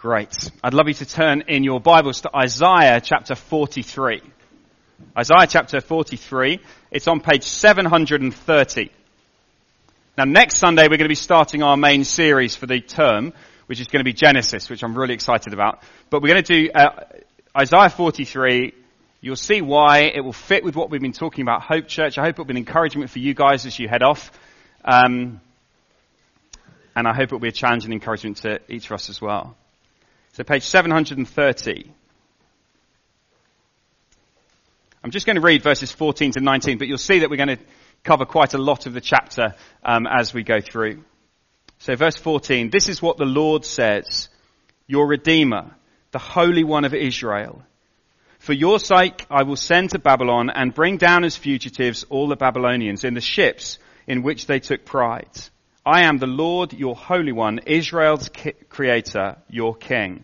Great. I'd love you to turn in your Bibles to Isaiah chapter 43. Isaiah chapter 43. It's on page 730. Now next Sunday we're going to be starting our main series for the term, which is going to be Genesis, which I'm really excited about. But we're going to do uh, Isaiah 43. You'll see why it will fit with what we've been talking about Hope Church. I hope it will be an encouragement for you guys as you head off. Um, and I hope it will be a challenge and encouragement to each of us as well. So page 730. I'm just going to read verses 14 to 19, but you'll see that we're going to cover quite a lot of the chapter um, as we go through. So verse 14, this is what the Lord says, your Redeemer, the Holy One of Israel. For your sake I will send to Babylon and bring down as fugitives all the Babylonians in the ships in which they took pride. I am the Lord, your Holy One, Israel's Creator, your King.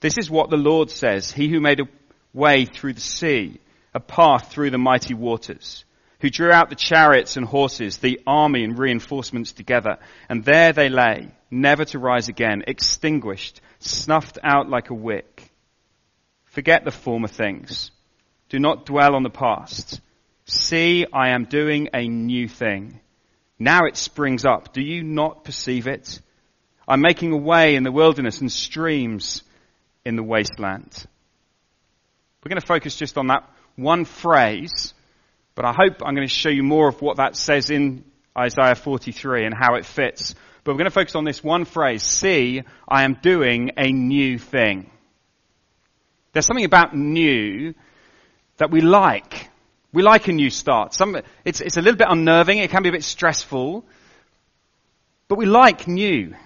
This is what the Lord says, He who made a way through the sea, a path through the mighty waters, who drew out the chariots and horses, the army and reinforcements together, and there they lay, never to rise again, extinguished, snuffed out like a wick. Forget the former things. Do not dwell on the past. See, I am doing a new thing. Now it springs up. Do you not perceive it? I'm making a way in the wilderness and streams in the wasteland. We're going to focus just on that one phrase, but I hope I'm going to show you more of what that says in Isaiah 43 and how it fits. But we're going to focus on this one phrase, see, I am doing a new thing. There's something about new that we like. We like a new start. Some, it's, it's a little bit unnerving, it can be a bit stressful, but we like new.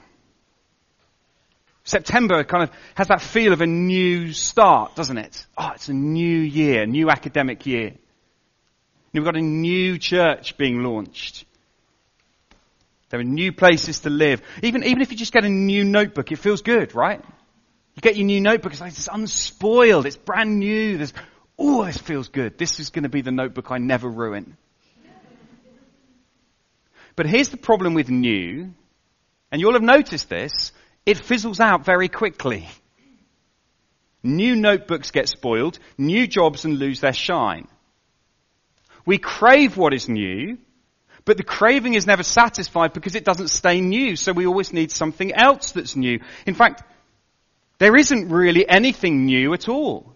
September kind of has that feel of a new start, doesn't it? Oh, it's a new year, new academic year. We've got a new church being launched. There are new places to live. Even, even if you just get a new notebook, it feels good, right? You get your new notebook, it's like it's unspoiled, it's brand new, there's, oh, this feels good. This is going to be the notebook I never ruin. But here's the problem with new, and you'll have noticed this, it fizzles out very quickly. New notebooks get spoiled, new jobs and lose their shine. We crave what is new, but the craving is never satisfied because it doesn't stay new, so we always need something else that's new. In fact, there isn't really anything new at all.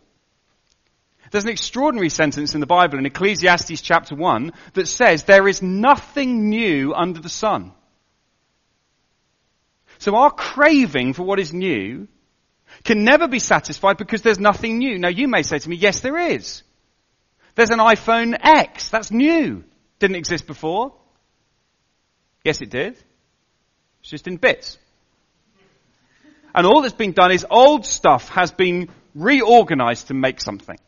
There's an extraordinary sentence in the Bible in Ecclesiastes chapter 1 that says there is nothing new under the sun. So our craving for what is new can never be satisfied because there's nothing new. Now you may say to me, yes there is. There's an iPhone X. That's new. Didn't exist before. Yes it did. It's just in bits. And all that's been done is old stuff has been reorganized to make something.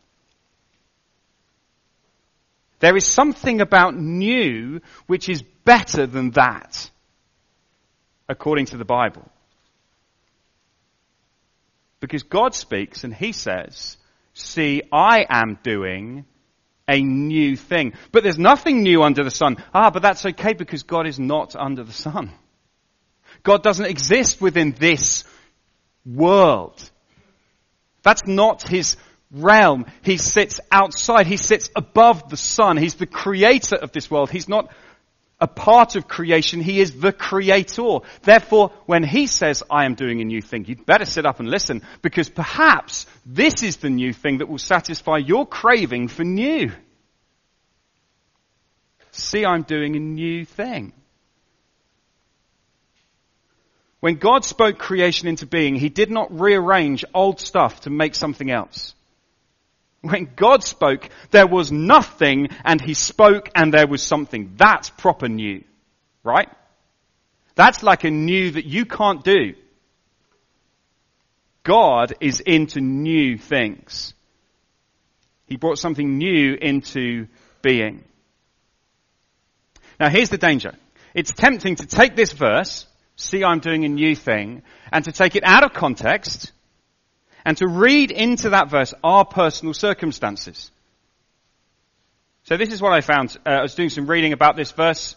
There is something about new which is better than that according to the Bible. Because God speaks and He says, see, I am doing a new thing. But there's nothing new under the sun. Ah, but that's okay because God is not under the sun. God doesn't exist within this world. That's not His realm. He sits outside. He sits above the sun. He's the creator of this world. He's not a part of creation. He is the creator. Therefore, when he says, I am doing a new thing, you'd better sit up and listen because perhaps this is the new thing that will satisfy your craving for new. See, I'm doing a new thing. When God spoke creation into being, He did not rearrange old stuff to make something else. When God spoke, there was nothing and He spoke and there was something. That's proper new. Right? That's like a new that you can't do. God is into new things. He brought something new into being. Now here's the danger. It's tempting to take this verse, see I'm doing a new thing, and to take it out of context and to read into that verse our personal circumstances. So this is what I found. Uh, I was doing some reading about this verse,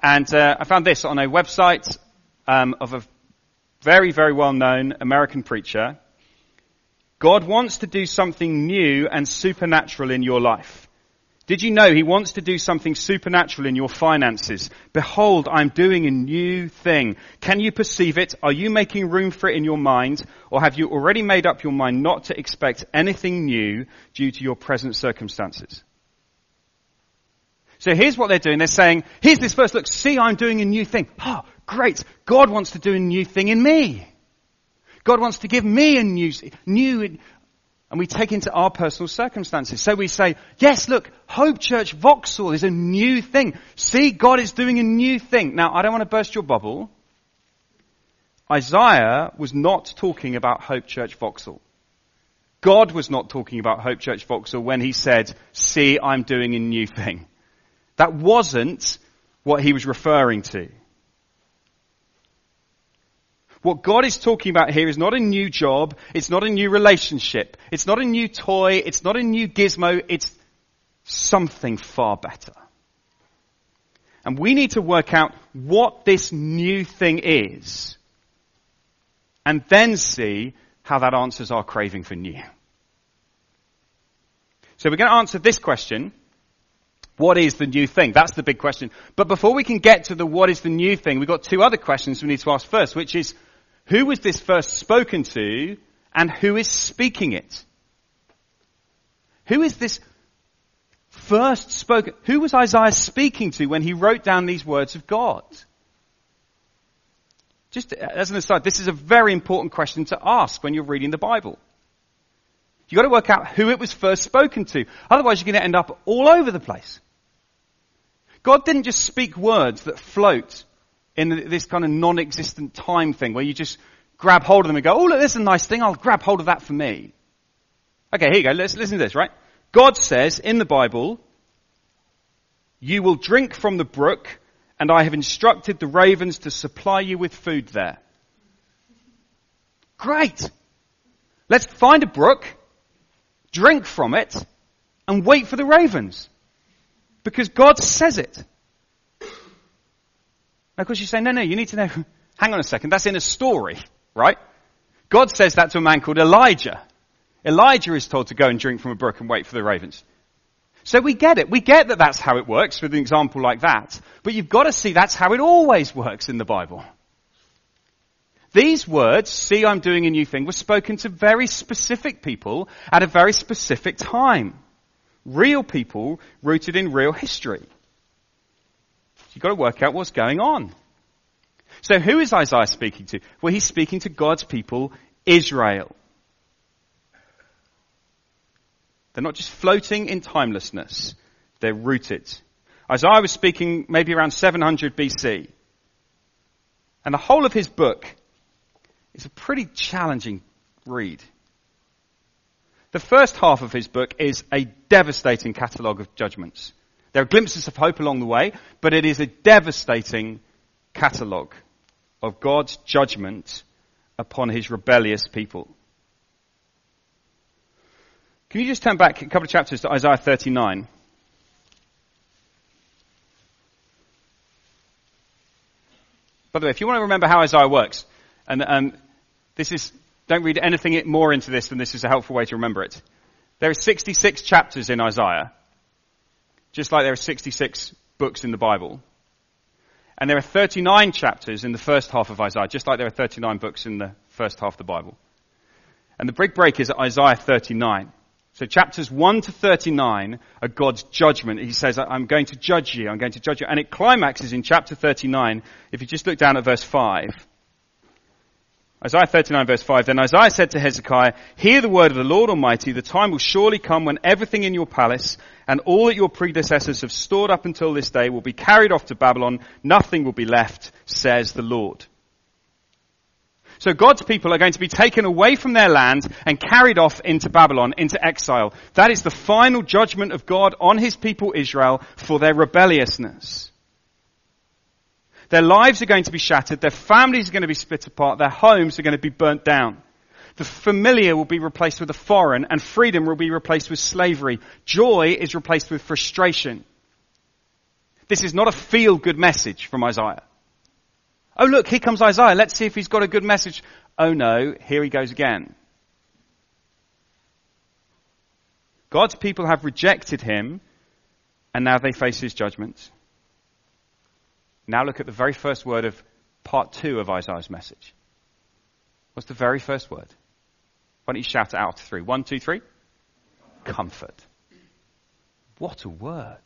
and uh, I found this on a website um, of a very, very well known American preacher. God wants to do something new and supernatural in your life. Did you know he wants to do something supernatural in your finances? Behold, I'm doing a new thing. Can you perceive it? Are you making room for it in your mind? Or have you already made up your mind not to expect anything new due to your present circumstances? So here's what they're doing. They're saying, here's this first look. See, I'm doing a new thing. Oh, great. God wants to do a new thing in me. God wants to give me a new, new, and we take into our personal circumstances. So we say, yes, look, Hope Church Vauxhall is a new thing. See, God is doing a new thing. Now, I don't want to burst your bubble. Isaiah was not talking about Hope Church Vauxhall. God was not talking about Hope Church Vauxhall when he said, see, I'm doing a new thing. That wasn't what he was referring to. What God is talking about here is not a new job. It's not a new relationship. It's not a new toy. It's not a new gizmo. It's something far better. And we need to work out what this new thing is and then see how that answers our craving for new. So we're going to answer this question. What is the new thing? That's the big question. But before we can get to the what is the new thing, we've got two other questions we need to ask first, which is who was this first spoken to and who is speaking it? Who is this first spoken? Who was Isaiah speaking to when he wrote down these words of God? Just as an aside, this is a very important question to ask when you're reading the Bible. You've got to work out who it was first spoken to. Otherwise you're going to end up all over the place. God didn't just speak words that float in this kind of non-existent time thing where you just grab hold of them and go, oh look, there's a nice thing, I'll grab hold of that for me. Okay, here you go, let's listen to this, right? God says in the Bible, you will drink from the brook and I have instructed the ravens to supply you with food there. Great! Let's find a brook, drink from it, and wait for the ravens. Because God says it. Now, of course, you say, no, no, you need to know. Hang on a second. That's in a story, right? God says that to a man called Elijah. Elijah is told to go and drink from a brook and wait for the ravens. So we get it. We get that that's how it works with an example like that. But you've got to see that's how it always works in the Bible. These words, see I'm doing a new thing, were spoken to very specific people at a very specific time. Real people rooted in real history. You've got to work out what's going on. So who is Isaiah speaking to? Well, he's speaking to God's people, Israel. They're not just floating in timelessness. They're rooted. Isaiah was speaking maybe around 700 BC. And the whole of his book is a pretty challenging read. The first half of his book is a devastating catalogue of judgments. There are glimpses of hope along the way, but it is a devastating catalogue of God's judgment upon his rebellious people. Can you just turn back a couple of chapters to Isaiah 39? By the way, if you want to remember how Isaiah works, and um, this is, don't read anything more into this than this is a helpful way to remember it. There are 66 chapters in Isaiah just like there are 66 books in the Bible. And there are 39 chapters in the first half of Isaiah, just like there are 39 books in the first half of the Bible. And the big break is Isaiah 39. So chapters 1 to 39 are God's judgment. He says, I'm going to judge you, I'm going to judge you. And it climaxes in chapter 39, if you just look down at verse 5. Isaiah 39 verse 5, then Isaiah said to Hezekiah, hear the word of the Lord Almighty, the time will surely come when everything in your palace and all that your predecessors have stored up until this day will be carried off to Babylon, nothing will be left, says the Lord. So God's people are going to be taken away from their land and carried off into Babylon, into exile. That is the final judgment of God on his people Israel for their rebelliousness. Their lives are going to be shattered. Their families are going to be split apart. Their homes are going to be burnt down. The familiar will be replaced with the foreign and freedom will be replaced with slavery. Joy is replaced with frustration. This is not a feel good message from Isaiah. Oh look, here comes Isaiah. Let's see if he's got a good message. Oh no, here he goes again. God's people have rejected him and now they face his judgment. Now look at the very first word of part two of Isaiah's message. What's the very first word? Why don't you shout it out to three? One, two, three. Comfort. What a word.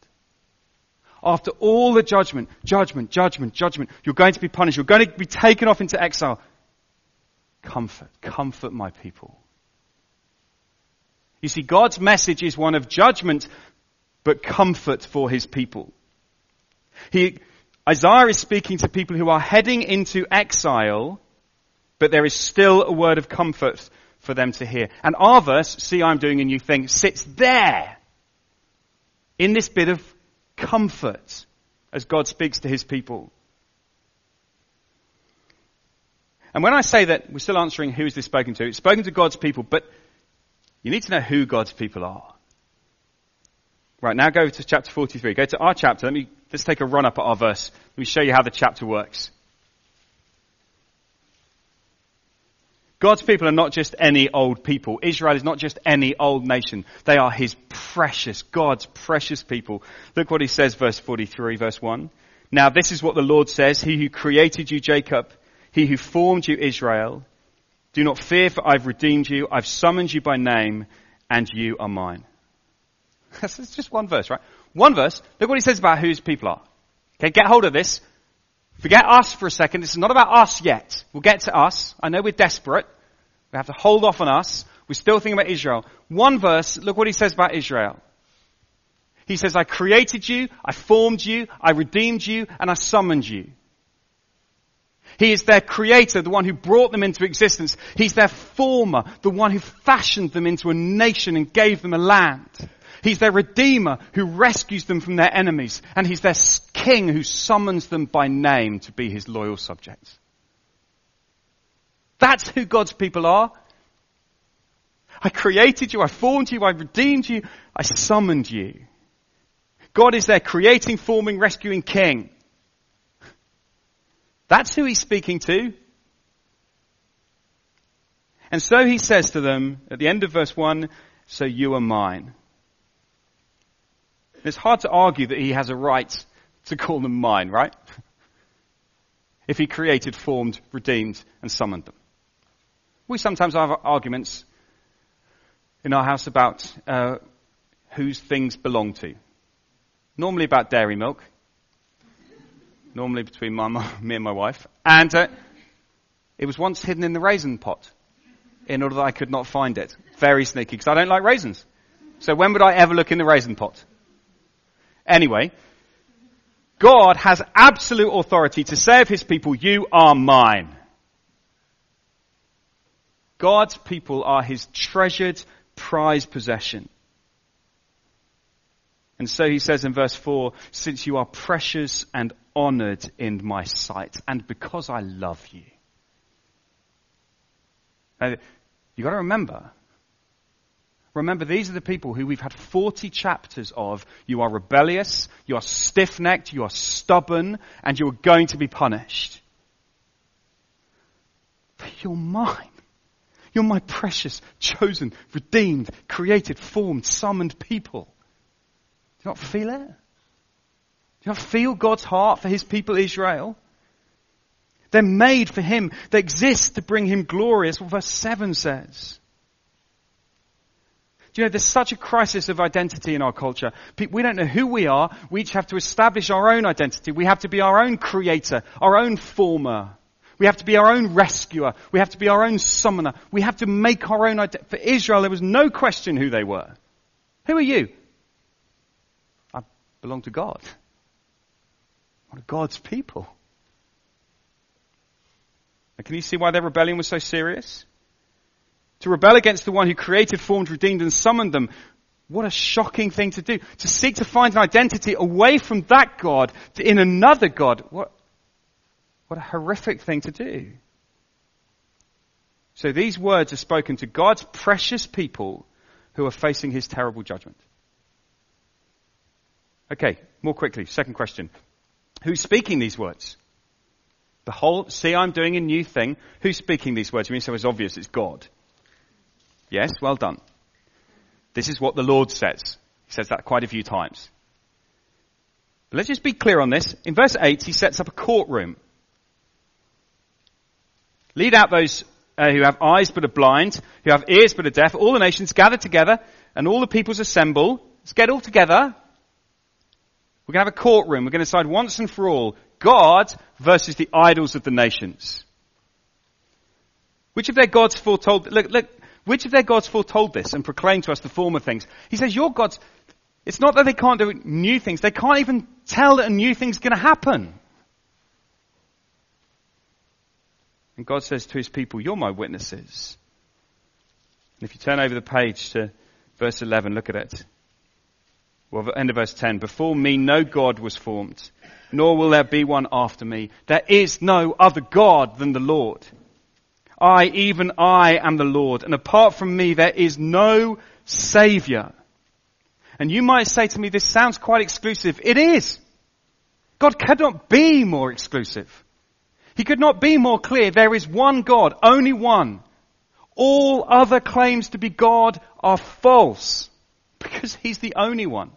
After all the judgment, judgment, judgment, judgment, you're going to be punished. You're going to be taken off into exile. Comfort, comfort my people. You see, God's message is one of judgment, but comfort for his people. He, Isaiah is speaking to people who are heading into exile, but there is still a word of comfort for them to hear. And our verse, see I'm doing a new thing, sits there in this bit of comfort as God speaks to his people. And when I say that, we're still answering who is this spoken to. It's spoken to God's people, but you need to know who God's people are. Right, now go to chapter 43. Go to our chapter. Let me, let's take a run up at our verse. Let me show you how the chapter works. God's people are not just any old people. Israel is not just any old nation. They are His precious, God's precious people. Look what He says, verse 43, verse 1. Now this is what the Lord says, He who created you, Jacob, He who formed you, Israel. Do not fear for I've redeemed you, I've summoned you by name, and you are mine. That's just one verse, right? One verse. Look what he says about whose people are. Okay, get hold of this. Forget us for a second. This is not about us yet. We'll get to us. I know we're desperate. We have to hold off on us. We're still thinking about Israel. One verse, look what he says about Israel. He says, I created you, I formed you, I redeemed you, and I summoned you. He is their creator, the one who brought them into existence. He's their former, the one who fashioned them into a nation and gave them a land. He's their redeemer who rescues them from their enemies. And he's their king who summons them by name to be his loyal subjects. That's who God's people are. I created you, I formed you, I redeemed you, I summoned you. God is their creating, forming, rescuing king. That's who he's speaking to. And so he says to them at the end of verse 1, so you are mine. It's hard to argue that he has a right to call them mine, right? if he created, formed, redeemed, and summoned them. We sometimes have arguments in our house about uh, whose things belong to. Normally about dairy milk. Normally between my, me and my wife. And uh, it was once hidden in the raisin pot in order that I could not find it. Very sneaky because I don't like raisins. So when would I ever look in the raisin pot? Anyway, God has absolute authority to say of his people, you are mine. God's people are his treasured, prized possession. And so he says in verse 4, since you are precious and honored in my sight, and because I love you. Now, you gotta remember, Remember, these are the people who we've had 40 chapters of. You are rebellious, you are stiff necked, you are stubborn, and you are going to be punished. But you're mine. You're my precious, chosen, redeemed, created, formed, summoned people. Do you not feel it? Do you not feel God's heart for his people Israel? They're made for him. They exist to bring him glory. That's what verse 7 says. You know, there's such a crisis of identity in our culture. We don't know who we are. We each have to establish our own identity. We have to be our own creator, our own former. We have to be our own rescuer. We have to be our own summoner. We have to make our own identity. For Israel, there was no question who they were. Who are you? I belong to God. Of God's people. can you see why their rebellion was so serious? To rebel against the one who created, formed, redeemed, and summoned them. What a shocking thing to do. To seek to find an identity away from that God to in another God. What, what a horrific thing to do. So these words are spoken to God's precious people who are facing his terrible judgment. Okay, more quickly. Second question. Who's speaking these words? Behold, see, I'm doing a new thing. Who's speaking these words? You mean so it's obvious it's God? Yes, well done. This is what the Lord says. He says that quite a few times. But let's just be clear on this. In verse 8, he sets up a courtroom. Lead out those uh, who have eyes but are blind, who have ears but are deaf. All the nations gather together and all the peoples assemble. Let's get all together. We're going to have a courtroom. We're going to decide once and for all God versus the idols of the nations. Which of their gods foretold, look, look, which of their gods foretold this and proclaimed to us the former things? He says, your gods, it's not that they can't do new things, they can't even tell that a new thing's going to happen. And God says to his people, you're my witnesses. And if you turn over the page to verse 11, look at it. Well, end of verse 10. Before me no God was formed, nor will there be one after me. There is no other God than the Lord. I, even I, am the Lord, and apart from me there is no Savior. And you might say to me, this sounds quite exclusive. It is. God cannot be more exclusive. He could not be more clear. There is one God, only one. All other claims to be God are false because He's the only one.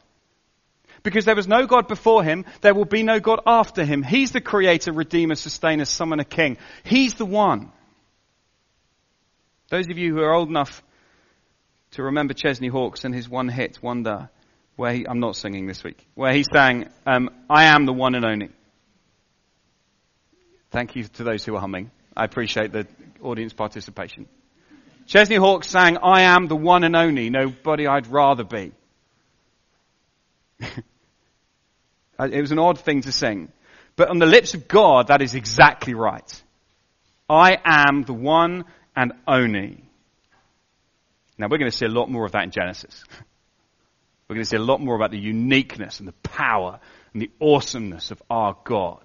Because there was no God before Him, there will be no God after Him. He's the creator, redeemer, sustainer, summoner, king. He's the one. Those of you who are old enough to remember Chesney Hawkes and his one hit, Wonder, where he, I'm not singing this week, where he sang, um, I am the one and only. Thank you to those who are humming. I appreciate the audience participation. Chesney Hawkes sang, I am the one and only, nobody I'd rather be. it was an odd thing to sing. But on the lips of God, that is exactly right. I am the one and only. Now we're going to see a lot more of that in Genesis. We're going to see a lot more about the uniqueness and the power and the awesomeness of our God.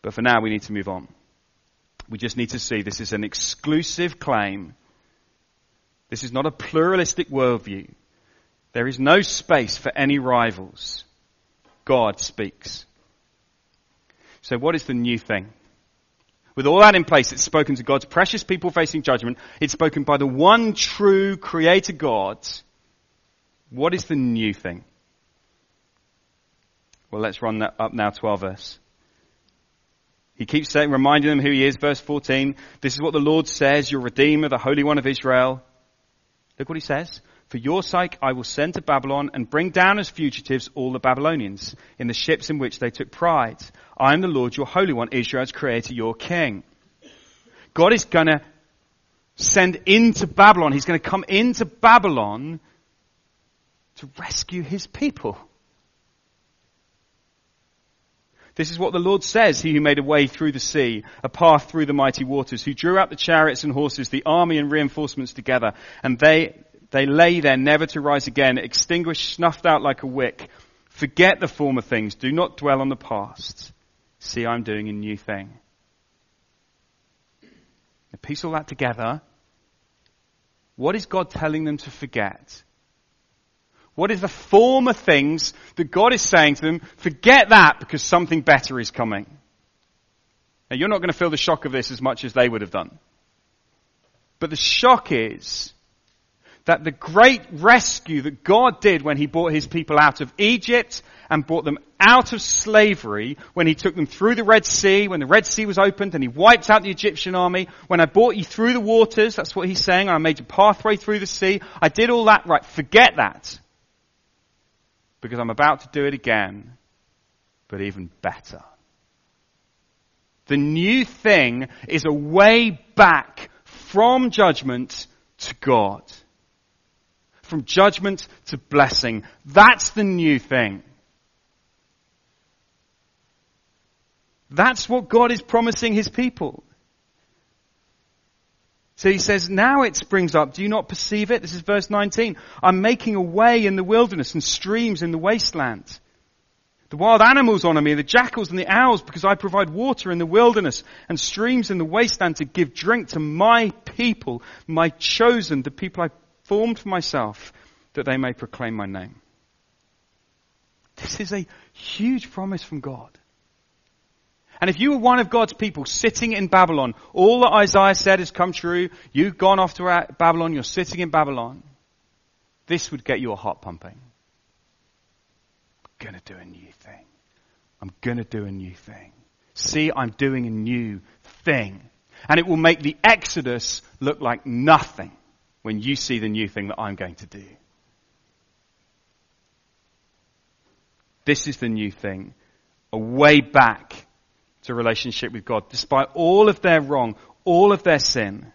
But for now, we need to move on. We just need to see this is an exclusive claim. This is not a pluralistic worldview. There is no space for any rivals. God speaks. So what is the new thing? With all that in place, it's spoken to God's precious people facing judgment. It's spoken by the one true creator God. What is the new thing? Well, let's run that up now, 12 verse. He keeps saying, reminding them who he is. Verse 14. This is what the Lord says, your Redeemer, the Holy One of Israel. Look what he says. For your sake I will send to Babylon and bring down as fugitives all the Babylonians in the ships in which they took pride. I am the Lord, your Holy One, Israel's creator, your King. God is gonna send into Babylon. He's gonna come into Babylon to rescue his people. This is what the Lord says, He who made a way through the sea, a path through the mighty waters, who drew out the chariots and horses, the army and reinforcements together, and they, they lay there never to rise again, extinguished, snuffed out like a wick. Forget the former things, do not dwell on the past. See, I'm doing a new thing. Now piece all that together. What is God telling them to forget? What is the former things that God is saying to them? Forget that because something better is coming. Now you're not going to feel the shock of this as much as they would have done. But the shock is that the great rescue that God did when He brought His people out of Egypt and brought them out of slavery, when He took them through the Red Sea, when the Red Sea was opened and He wiped out the Egyptian army, when I brought you through the waters, that's what He's saying, I made a pathway through the sea, I did all that, right, forget that because I'm about to do it again, but even better. The new thing is a way back from judgment to God. From judgment to blessing. That's the new thing. That's what God is promising His people. So he says, now it springs up. Do you not perceive it? This is verse 19. I'm making a way in the wilderness and streams in the wasteland. The wild animals honor me, the jackals and the owls, because I provide water in the wilderness and streams in the wasteland to give drink to my people, my chosen, the people I formed for myself, that they may proclaim my name. This is a huge promise from God. And if you were one of God's people sitting in Babylon, all that Isaiah said has come true, you've gone off to Babylon, you're sitting in Babylon, this would get your heart pumping. I'm gonna do a new thing. I'm gonna do a new thing. See, I'm doing a new thing. And it will make the Exodus look like nothing when you see the new thing that I'm going to do. This is the new thing. A way back to relationship with God. Despite all of their wrong, all of their sin,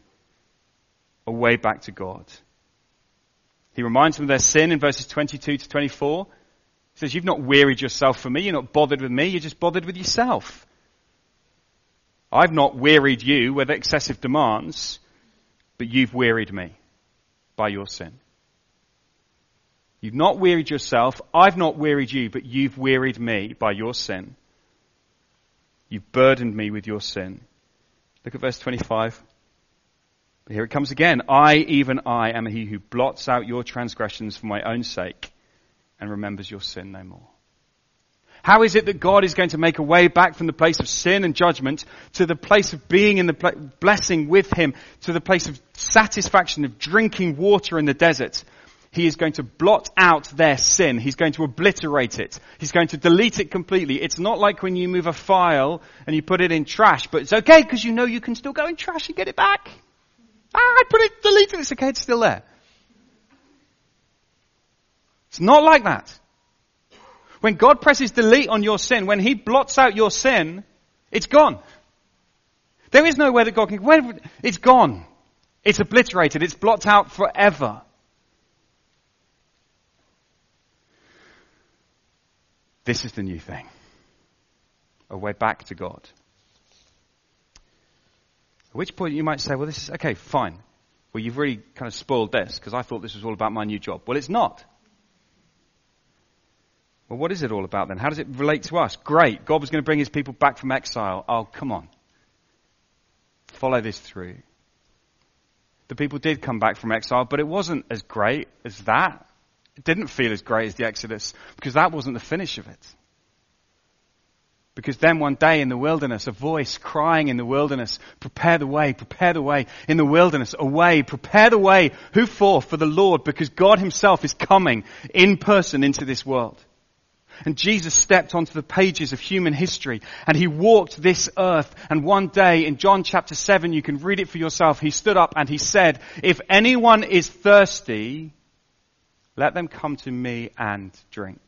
a way back to God. He reminds them of their sin in verses 22 to 24. He says, You've not wearied yourself for me. You're not bothered with me. You're just bothered with yourself. I've not wearied you with excessive demands, but you've wearied me by your sin. You've not wearied yourself. I've not wearied you, but you've wearied me by your sin. You've burdened me with your sin. Look at verse 25. But here it comes again. I, even I, am he who blots out your transgressions for my own sake and remembers your sin no more. How is it that God is going to make a way back from the place of sin and judgment to the place of being in the blessing with Him, to the place of satisfaction of drinking water in the desert? He is going to blot out their sin. He's going to obliterate it. He's going to delete it completely. It's not like when you move a file and you put it in trash, but it's okay because you know you can still go in trash and get it back. Ah, I put it, delete it, it's okay, it's still there. It's not like that. When God presses delete on your sin, when He blots out your sin, it's gone. There is no way that God can, where, it's gone. It's obliterated. It's blocked out forever. This is the new thing. A way back to God. At which point you might say, well, this is, okay, fine. Well, you've really kind of spoiled this because I thought this was all about my new job. Well, it's not. Well, what is it all about then? How does it relate to us? Great. God was going to bring his people back from exile. Oh, come on. Follow this through. The people did come back from exile, but it wasn't as great as that. It didn't feel as great as the Exodus because that wasn't the finish of it. Because then one day in the wilderness, a voice crying in the wilderness, prepare the way, prepare the way, in the wilderness, a way, prepare the way. Who for? For the Lord, because God himself is coming in person into this world. And Jesus stepped onto the pages of human history and he walked this earth. And one day in John chapter 7, you can read it for yourself, he stood up and he said, if anyone is thirsty, let them come to me and drink.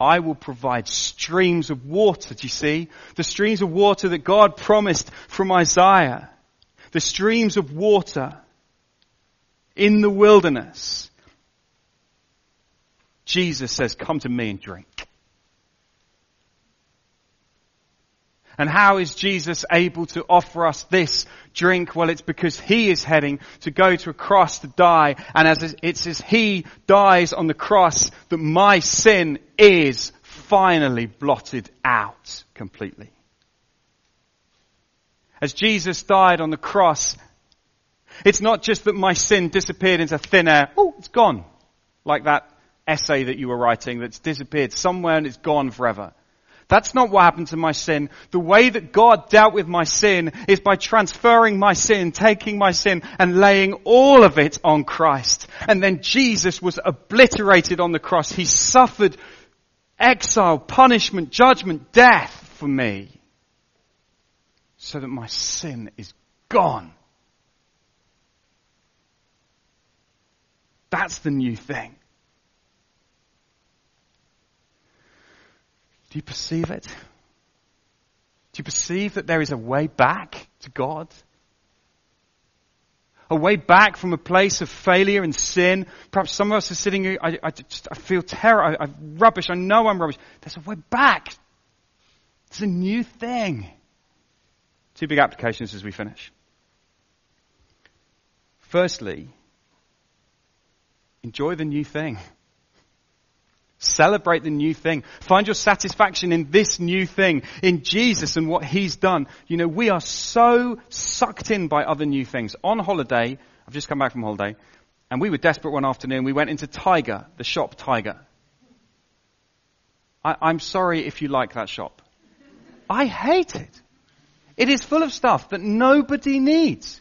I will provide streams of water, do you see? The streams of water that God promised from Isaiah. The streams of water in the wilderness Jesus says, come to me and drink. And how is Jesus able to offer us this drink? Well, it's because he is heading to go to a cross to die. And as it's as he dies on the cross that my sin is finally blotted out completely. As Jesus died on the cross, it's not just that my sin disappeared into thin air. Oh, it's gone. Like that essay that you were writing that's disappeared somewhere and it's gone forever. That's not what happened to my sin. The way that God dealt with my sin is by transferring my sin, taking my sin and laying all of it on Christ. And then Jesus was obliterated on the cross. He suffered exile, punishment, judgment, death for me. So that my sin is gone. That's the new thing. Do you perceive it? Do you perceive that there is a way back to God? A way back from a place of failure and sin. Perhaps some of us are sitting here, I, I, just, I feel terror, I, I'm rubbish, I know I'm rubbish. There's a way back. It's a new thing. Two big applications as we finish. Firstly, enjoy the new thing. Celebrate the new thing. Find your satisfaction in this new thing, in Jesus and what He's done. You know, we are so sucked in by other new things. On holiday, I've just come back from holiday, and we were desperate one afternoon. We went into Tiger, the shop Tiger. I, I'm sorry if you like that shop. I hate it. It is full of stuff that nobody needs.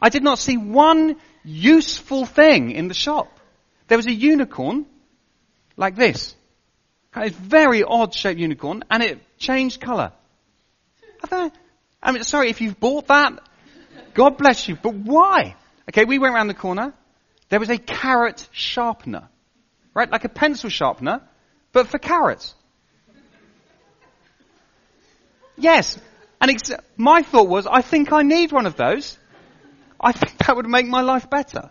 I did not see one useful thing in the shop. There was a unicorn like this. A very odd shaped unicorn and it changed colour. I mean, sorry, if you've bought that, God bless you, but why? Okay, we went around the corner. There was a carrot sharpener. Right? Like a pencil sharpener, but for carrots. Yes. And ex- my thought was, I think I need one of those. I think that would make my life better.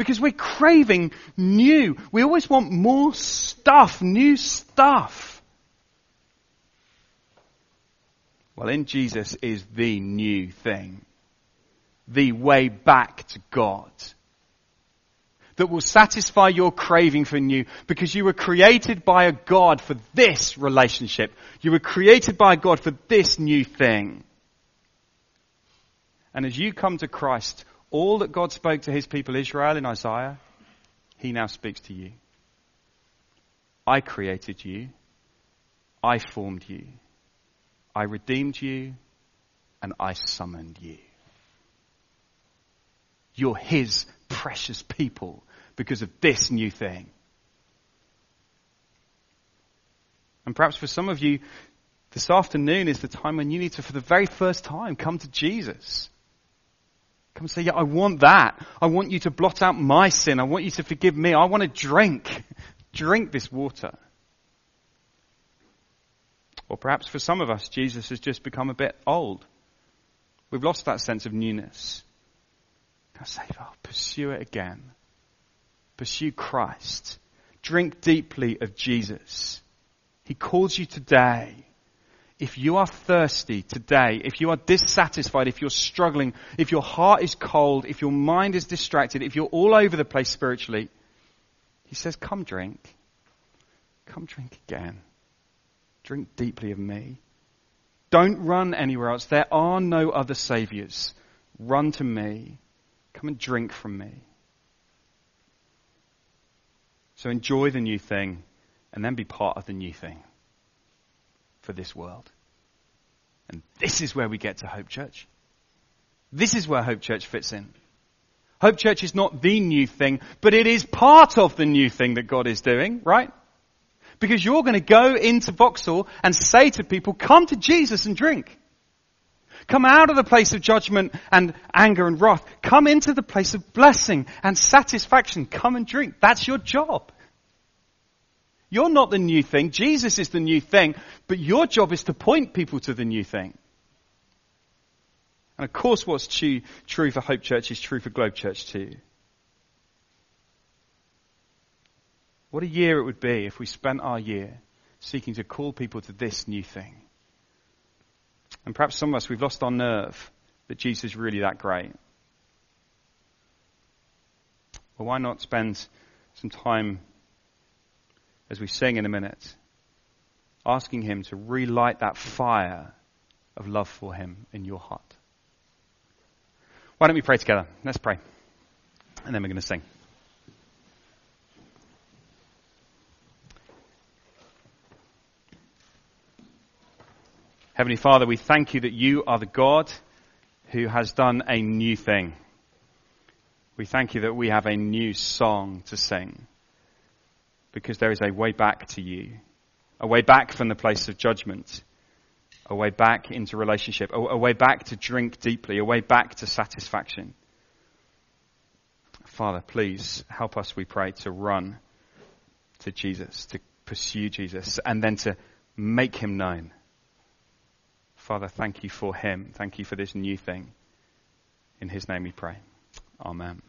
Because we're craving new. We always want more stuff, new stuff. Well, in Jesus is the new thing. The way back to God. That will satisfy your craving for new because you were created by a God for this relationship. You were created by God for this new thing. And as you come to Christ, all that God spoke to his people Israel in Isaiah, he now speaks to you. I created you. I formed you. I redeemed you. And I summoned you. You're his precious people because of this new thing. And perhaps for some of you, this afternoon is the time when you need to, for the very first time, come to Jesus. Come and say, yeah, I want that. I want you to blot out my sin. I want you to forgive me. I want to drink. drink this water. Or perhaps for some of us, Jesus has just become a bit old. We've lost that sense of newness. I say, oh, pursue it again. Pursue Christ. Drink deeply of Jesus. He calls you today if you are thirsty today, if you are dissatisfied, if you're struggling, if your heart is cold, if your mind is distracted, if you're all over the place spiritually, he says, come drink. Come drink again. Drink deeply of me. Don't run anywhere else. There are no other saviors. Run to me. Come and drink from me. So enjoy the new thing and then be part of the new thing for this world. And this is where we get to Hope Church. This is where Hope Church fits in. Hope Church is not the new thing, but it is part of the new thing that God is doing, right? Because you're going to go into Vauxhall and say to people, come to Jesus and drink. Come out of the place of judgment and anger and wrath. Come into the place of blessing and satisfaction. Come and drink. That's your job. You're not the new thing. Jesus is the new thing, but your job is to point people to the new thing. And of course, what's true, true for Hope Church is true for Globe Church too. What a year it would be if we spent our year seeking to call people to this new thing. And perhaps some of us, we've lost our nerve that Jesus is really that great. Well, why not spend some time as we sing in a minute, asking Him to relight that fire of love for Him in your heart. Why don't we pray together? Let's pray. And then we're going to sing. Heavenly Father, we thank you that you are the God who has done a new thing. We thank you that we have a new song to sing because there is a way back to you, a way back from the place of judgment, a way back into relationship, a, way back to drink deeply, a way back to satisfaction. Father, please help us, we pray, to run to Jesus, to pursue Jesus, and then to make him known. Father, thank you for him. Thank you for this new thing. In his name we pray. Amen.